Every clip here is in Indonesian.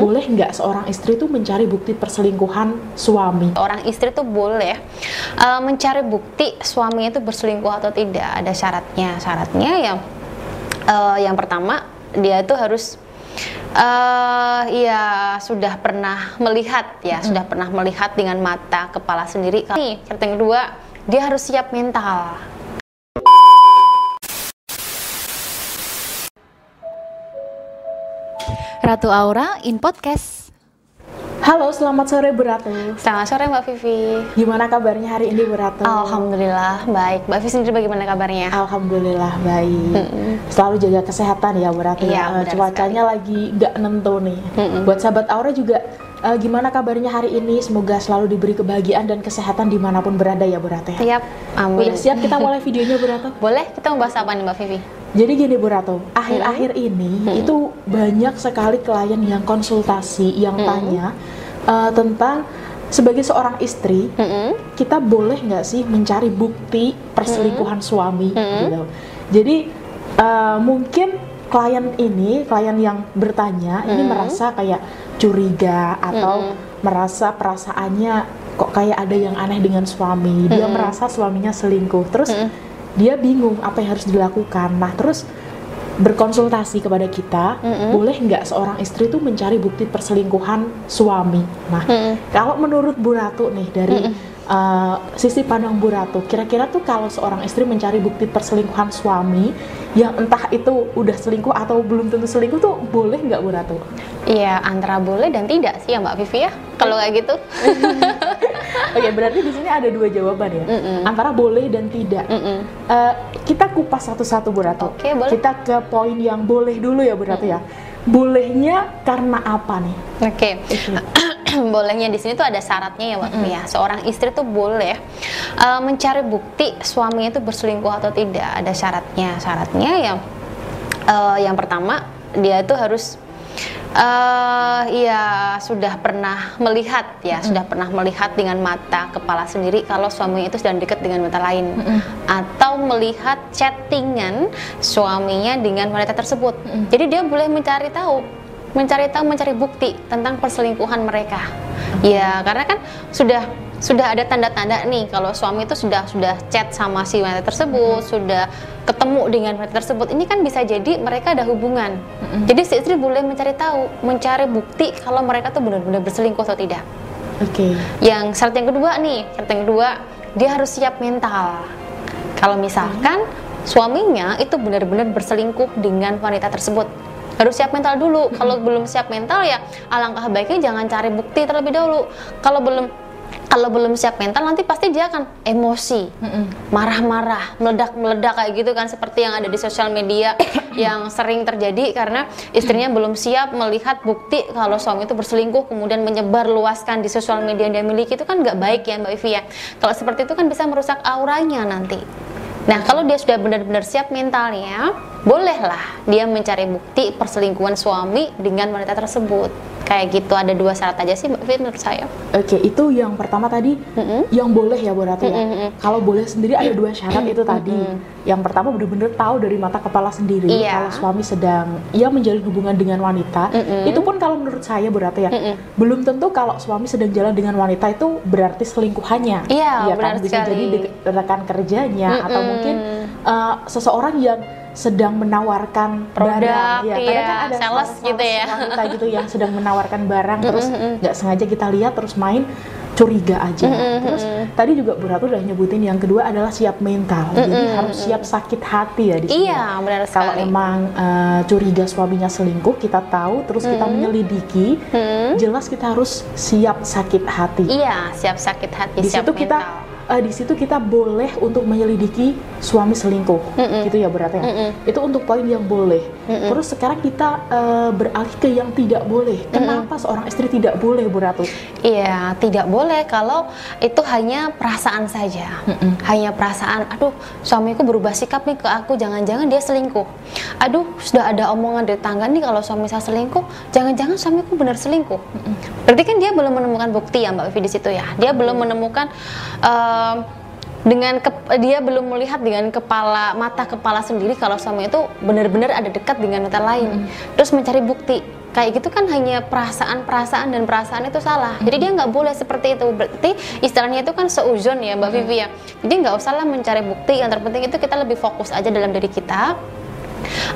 boleh nggak seorang istri tuh mencari bukti perselingkuhan suami? Orang istri tuh boleh uh, mencari bukti suaminya itu berselingkuh atau tidak. Ada syaratnya. Syaratnya yang uh, yang pertama dia itu harus uh, ya sudah pernah melihat ya, sudah pernah melihat dengan mata kepala sendiri. Nih, yang kedua, dia harus siap mental. Ratu Aura in podcast. Halo, selamat sore Bu Ratu. Selamat sore Mbak Vivi. Gimana kabarnya hari ini Bu Ratu? Alhamdulillah baik. Mbak Vivi sendiri bagaimana kabarnya? Alhamdulillah baik. Mm-mm. Selalu jaga kesehatan ya Bu Ratu. Iya, ya. benar Cuacanya lagi nggak nentu nih. Mm-mm. Buat sahabat Aura juga eh, gimana kabarnya hari ini? Semoga selalu diberi kebahagiaan dan kesehatan di mana pun berada ya Bu Ratu. ya. Siap, amin. Udah siap kita mulai videonya Bu Ratu? Boleh kita membahas apa nih Mbak Vivi? Jadi gini Bu Ratu, akhir-akhir ini itu banyak sekali klien yang konsultasi yang tanya eh, tentang sebagai seorang istri Mm-mm. kita boleh nggak sih mencari bukti perselingkuhan suami Mm-hmm. gitu. Jadi eh, mungkin klien ini, klien yang bertanya ini Mm-hmm. merasa kayak curiga atau merasa perasaannya kok kayak ada yang aneh dengan suami. Dia Mm-hmm. merasa suaminya selingkuh. Terus dia bingung apa yang harus dilakukan. Nah, terus berkonsultasi kepada kita, Mm-mm. boleh nggak seorang istri itu mencari bukti perselingkuhan suami? Nah, Mm-mm. kalau menurut Bu Ratu nih dari uh, sisi pandang Bu Ratu, kira-kira tuh kalau seorang istri mencari bukti perselingkuhan suami yang entah itu udah selingkuh atau belum tentu selingkuh tuh boleh nggak Bu Ratu? Iya antara boleh dan tidak sih ya Mbak Vivi ya. Kalau kayak gitu. Oke, berarti di sini ada dua jawaban ya, Mm-mm. antara boleh dan tidak. Mm-mm. Uh, kita kupas satu-satu Bu Ratu. Oke, boleh. Kita ke poin yang boleh dulu ya Bu Ratu ya. Bolehnya karena apa nih? Oke. Bolehnya di sini tuh ada syaratnya ya Mbak Vivi ya. Seorang istri tuh boleh uh, mencari bukti suaminya itu berselingkuh atau tidak. Ada syaratnya. Syaratnya yang uh, yang pertama dia itu harus eh ya sudah pernah melihat ya sudah pernah melihat dengan mata kepala sendiri kalau suaminya itu sedang dekat dengan wanita lain atau melihat chattingan suaminya dengan wanita tersebut jadi dia boleh mencari tahu mencari tahu mencari bukti tentang perselingkuhan mereka. Ya karena kan sudah sudah ada tanda-tanda nih kalau suami itu sudah sudah chat sama si wanita tersebut sudah ketemu dengan wanita tersebut. Ini kan bisa jadi mereka ada hubungan. Jadi si istri boleh mencari tahu mencari bukti kalau mereka tuh benar-benar berselingkuh atau tidak. Oke. yang syarat yang kedua nih syarat yang kedua dia harus siap mental. Kalau misalkan suaminya itu benar-benar berselingkuh dengan wanita tersebut harus siap mental dulu. Kalau belum siap mental ya alangkah baiknya jangan cari bukti terlebih dahulu. Kalau belum kalau belum siap mental nanti pasti dia akan emosi marah-marah meledak-meledak kayak gitu kan seperti yang ada di sosial media yang sering terjadi karena istrinya belum siap melihat bukti kalau suami itu berselingkuh kemudian menyebar luaskan di sosial media yang dia miliki. Itu kan nggak baik ya Mbak Ivi ya. Kalau seperti itu kan bisa merusak auranya nanti Nah, kalau dia sudah benar-benar siap mentalnya, bolehlah dia mencari bukti perselingkuhan suami dengan wanita tersebut. Kayak gitu, ada dua syarat aja sih Mbak Fit menurut saya. Oke, itu yang pertama tadi Mm-mm. yang boleh ya Bu Ratu ya. Mm-mm. Kalau boleh sendiri ada dua syarat itu tadi. Yang pertama benar-benar tahu dari mata kepala sendiri Iya. kalau suami sedang ia menjalin hubungan dengan wanita. Mm-mm. Itu pun kalau menurut saya Bu Ratu ya, Mm-mm. belum tentu kalau suami sedang jalan dengan wanita itu berarti selingkuhannya. Iya, kan? benar Bisa sekali. jadi rekan kerjanya atau Mm-mm. mungkin uh, seseorang yang sedang menawarkan Produk, barang. Ya, kadang iya, kan ada sales sales gitu ya. wanita gitu yang sedang menawarkan barang terus nggak sengaja kita lihat terus main curiga aja. Terus tadi juga Bu Ratu udah nyebutin yang kedua adalah siap mental. Jadi harus siap sakit hati ya di sini. Iya, benar Kalau sekali. emang eh, curiga suaminya selingkuh, kita tahu terus kita menyelidiki, jelas kita harus siap sakit hati. Iya, siap sakit hati, Di siap situ kita eh, di situ kita boleh untuk menyelidiki suami selingkuh, Mm-mm. gitu ya berarti ya. Mm-mm. Itu untuk poin yang boleh. Terus sekarang kita eh, beralih ke yang tidak boleh. Kenapa seorang istri tidak boleh Bu Ratu? Iya, tidak boleh kalau itu hanya perasaan saja. Hanya perasaan, aduh, suamiku berubah sikap nih ke aku, jangan-jangan dia selingkuh. Aduh, sudah ada omongan dari tangga nih kalau suami saya selingkuh, jangan-jangan suamiku benar selingkuh. Berarti kan dia belum menemukan bukti ya Mbak Vivi di situ ya. Dia belum menemukan dengan ke- dia belum melihat dengan kepala mata kepala sendiri kalau suami itu benar-benar ada dekat dengan wanita lain terus mencari bukti kayak gitu kan hanya perasaan-perasaan dan perasaan itu salah. Jadi dia nggak boleh seperti itu. Berarti istilahnya itu kan seuzon ya Mbak Vivi ya. Jadi nggak usahlah mencari bukti. Yang terpenting itu kita lebih fokus aja dalam diri kita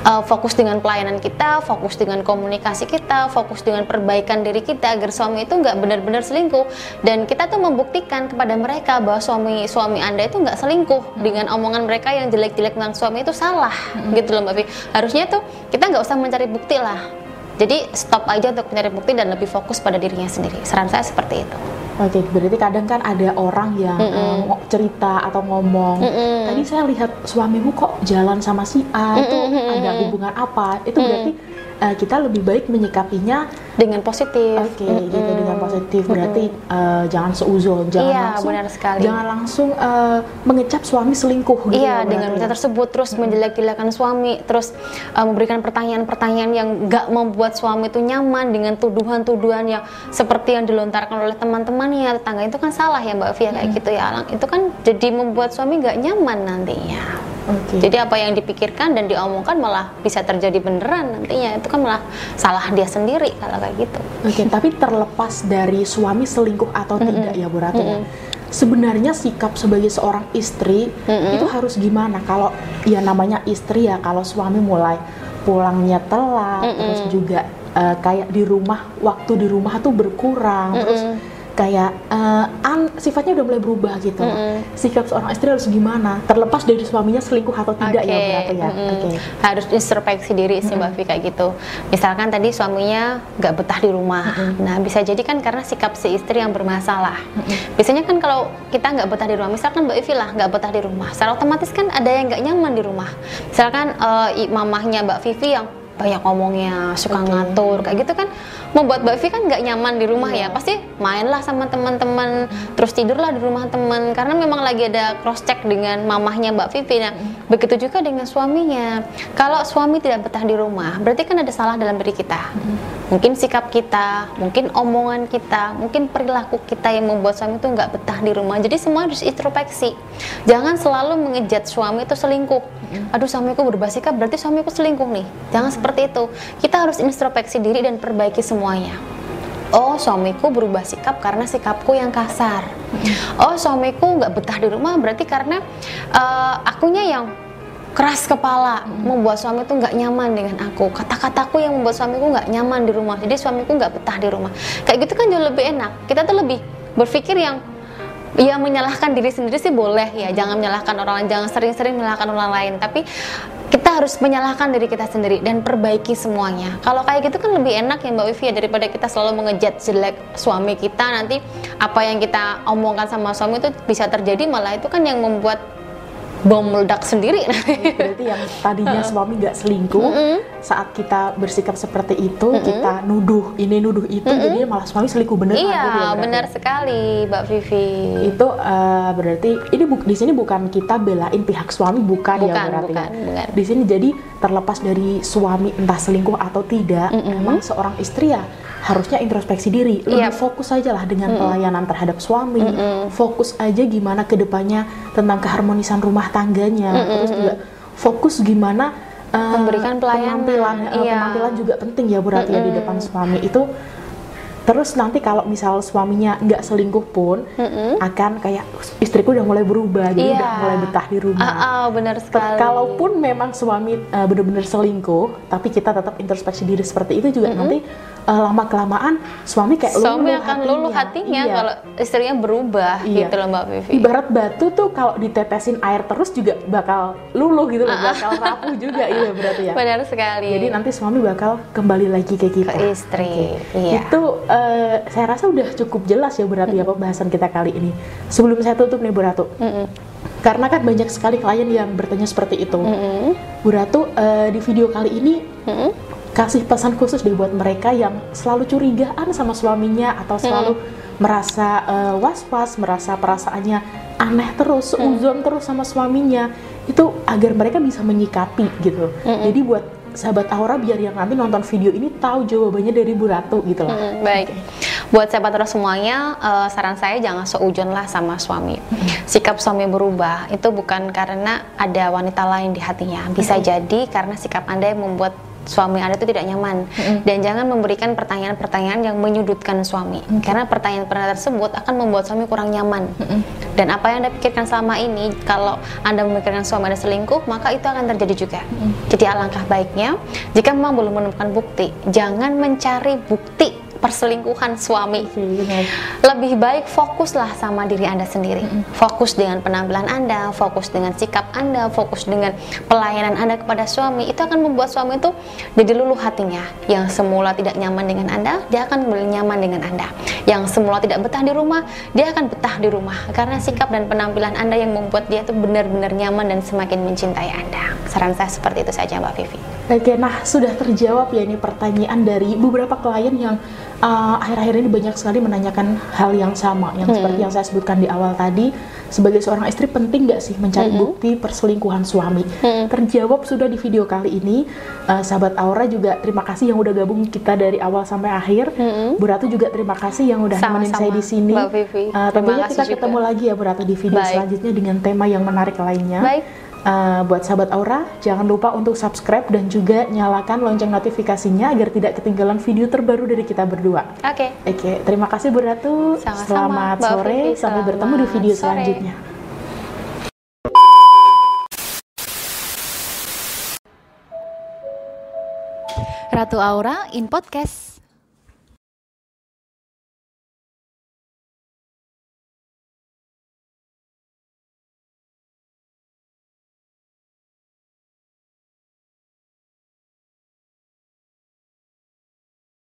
uh, fokus dengan pelayanan kita, fokus dengan komunikasi kita, fokus dengan perbaikan diri kita agar suami itu nggak benar-benar selingkuh dan kita tuh membuktikan kepada mereka bahwa suami suami anda itu nggak selingkuh hmm. dengan omongan mereka yang jelek-jelek tentang suami itu salah hmm. gitu loh mbak Vi. Harusnya tuh kita nggak usah mencari bukti lah. Jadi stop aja untuk mencari bukti dan lebih fokus pada dirinya sendiri. Saran saya seperti itu. Oke, berarti kadang kan ada orang yang mm -mm. Cerita atau ngomong, mm -mm. tadi saya lihat suamimu kok jalan sama si A, mm -mm. itu ada hubungan apa? Itu berarti mm -mm uh, kita lebih baik menyikapinya dengan positif. Oke, okay, mm -hmm. gitu dengan positif. Berarti mm -hmm. uh, jangan seuzon, jangan iya, langsung benar sekali. jangan langsung uh, mengecap suami selingkuh gitu. Iya, ya, dengan berita tersebut terus mm -hmm. menjelek-jelekan suami, terus uh, memberikan pertanyaan-pertanyaan yang gak membuat suami itu nyaman dengan tuduhan-tuduhan yang seperti yang dilontarkan oleh teman-temannya, tetangga itu kan salah ya Mbak Fia mm -hmm. kayak gitu ya. Itu kan jadi membuat suami gak nyaman nantinya. Okay. Jadi apa yang dipikirkan dan diomongkan malah bisa terjadi beneran nantinya. Itu kan malah salah dia sendiri kalau kayak gitu. Oke, okay, tapi terlepas dari suami selingkuh atau mm -mm. tidak ya Bu Ratu mm -mm. Sebenarnya sikap sebagai seorang istri mm -mm. itu harus gimana? Kalau ya namanya istri ya kalau suami mulai pulangnya telat mm -mm. terus juga uh, kayak di rumah waktu di rumah tuh berkurang mm -mm. terus kayak uh, an, sifatnya udah mulai berubah gitu. Mm -hmm. Sikap seorang istri harus gimana? Terlepas dari suaminya selingkuh atau tidak okay. ya berarti ya. Mm -hmm. okay. Harus introspeksi diri sih mm -hmm. Mbak Vi kayak gitu. Misalkan tadi suaminya nggak betah di rumah. Mm -hmm. Nah bisa jadi kan karena sikap si istri yang bermasalah. Mm -hmm. Biasanya kan kalau kita nggak betah di rumah, misalkan Mbak Ivi lah nggak betah di rumah, secara otomatis kan ada yang nggak nyaman di rumah. Misalkan uh, mamahnya Mbak Vivi yang banyak ngomongnya, suka okay. ngatur, kayak gitu kan membuat Mbak Vi kan nggak nyaman di rumah yeah. ya. Pasti mainlah sama teman-teman, terus tidurlah di rumah teman karena memang lagi ada cross check dengan mamahnya Mbak Vivi. Nah, mm. begitu juga dengan suaminya. Kalau suami tidak betah di rumah, berarti kan ada salah dalam diri kita. Mm. Mungkin sikap kita, mungkin omongan kita, mungkin perilaku kita yang membuat suami itu nggak betah di rumah. Jadi semua harus introspeksi. Jangan selalu mengejat suami itu selingkuh. Mm. Aduh suamiku berubah sikap, berarti suamiku selingkuh nih. Jangan seperti itu. Kita harus introspeksi diri dan perbaiki semua semuanya. Oh suamiku berubah sikap karena sikapku yang kasar. Oh suamiku nggak betah di rumah berarti karena uh, akunya yang keras kepala. Membuat suami itu nggak nyaman dengan aku. Kata-kataku yang membuat suamiku nggak nyaman di rumah. Jadi suamiku nggak betah di rumah. Kayak gitu kan jauh lebih enak. Kita tuh lebih berpikir yang ya menyalahkan diri sendiri sih boleh ya. Jangan menyalahkan orang lain. Jangan sering-sering menyalahkan orang lain. Tapi kita harus menyalahkan diri kita sendiri dan perbaiki semuanya. Kalau kayak gitu kan lebih enak ya Mbak Wifi ya daripada kita selalu mengejat jelek suami kita. Nanti apa yang kita omongkan sama suami itu bisa terjadi malah itu kan yang membuat bom meledak sendiri. Berarti yang tadinya suami nggak selingkuh, mm -hmm. saat kita bersikap seperti itu, mm -hmm. kita nuduh ini nuduh itu, mm -hmm. jadi malah suami selingkuh bener. Iya, gitu ya, benar sekali, Mbak Vivi. Itu uh, berarti ini bu di sini bukan kita belain pihak suami, bukan, ya, bukan ya berarti. Bukan, bukan. Di sini jadi terlepas dari suami entah selingkuh atau tidak, mm -hmm. memang seorang istri ya harusnya introspeksi diri lebih yep. Iya. fokus aja lah dengan mm -mm. pelayanan terhadap suami mm -mm. fokus aja gimana ke depannya tentang keharmonisan rumah tangganya mm -mm. terus juga fokus gimana uh, memberikan pelayanan penampilan uh, iya. penampilan juga penting ya berarti mm -mm. ya di depan suami itu Terus nanti kalau misal suaminya nggak selingkuh pun mm-hmm. akan kayak istriku udah mulai berubah, jadi yeah. udah mulai betah di rumah. Uh, uh, benar sekali. Kalaupun memang suami uh, benar-benar selingkuh, tapi kita tetap introspeksi diri seperti itu juga mm-hmm. nanti uh, lama kelamaan suami kayak suami luluh akan hatinya. luluh hatinya iya. kalau istrinya berubah iya. gitu loh mbak Vivi ibarat batu tuh kalau ditetesin air terus juga bakal luluh gitu loh uh bakal rapuh juga iya berarti ya benar sekali jadi nanti suami bakal kembali lagi ke kita ke istri okay. iya. itu uh, saya rasa udah cukup jelas ya berarti mm -hmm. ya pembahasan kita kali ini sebelum saya tutup nih Bu Ratu mm -hmm. karena kan banyak sekali klien yang bertanya seperti itu mm -hmm. Bu Ratu uh, di video kali ini mm -hmm kasih pesan khusus deh buat mereka yang selalu curigaan sama suaminya atau selalu hmm. merasa uh, was-was, merasa perasaannya aneh terus, hmm. uzon terus sama suaminya. Itu agar mereka bisa menyikapi gitu. Hmm. Jadi buat sahabat Aura biar yang nanti nonton video ini tahu jawabannya dari Bu Ratu gitu lah. Hmm, baik. Buat sahabat Aura semuanya, uh, saran saya jangan seujon lah sama suami. Hmm. Sikap suami berubah itu bukan karena ada wanita lain di hatinya. Bisa hmm. jadi karena sikap Anda yang membuat suami Anda itu tidak nyaman. Dan jangan memberikan pertanyaan-pertanyaan yang menyudutkan suami. Karena pertanyaan-pertanyaan tersebut akan membuat suami kurang nyaman. Dan apa yang Anda pikirkan selama ini kalau Anda memikirkan suami Anda selingkuh maka itu akan terjadi juga. Jadi alangkah baiknya jika memang belum menemukan bukti jangan mencari bukti perselingkuhan suami. Lebih baik fokuslah sama diri Anda sendiri. Fokus dengan penampilan Anda, fokus dengan sikap Anda, fokus dengan pelayanan Anda kepada suami. Itu akan membuat suami itu jadi luluh hatinya. Yang semula tidak nyaman dengan Anda, dia akan nyaman dengan Anda. Yang semula tidak betah di rumah, dia akan betah di rumah karena sikap dan penampilan Anda yang membuat dia itu benar-benar nyaman dan semakin mencintai Anda. Saran saya seperti itu saja Mbak Vivi. Oke, nah sudah terjawab ya ini pertanyaan dari beberapa klien yang uh, akhir-akhir ini banyak sekali menanyakan hal yang sama yang hmm. seperti yang saya sebutkan di awal tadi sebagai seorang istri penting nggak sih mencari hmm. bukti perselingkuhan suami hmm. terjawab sudah di video kali ini uh, sahabat Aura juga terima kasih yang udah gabung kita dari awal sampai akhir hmm. Bu Ratu juga terima kasih yang udah nemenin saya di sini. Uh, tentunya kita juga. ketemu lagi ya Bu Ratu di video Baik. selanjutnya dengan tema yang menarik lainnya Baik Uh, buat sahabat Aura, jangan lupa untuk subscribe dan juga nyalakan lonceng notifikasinya agar tidak ketinggalan video terbaru dari kita berdua. Oke. Okay. Oke, okay, terima kasih Bu Ratu. Sama-sama. Selamat Mbak sore, Vivi, sampai bertemu di video sore. selanjutnya. Ratu Aura in podcast.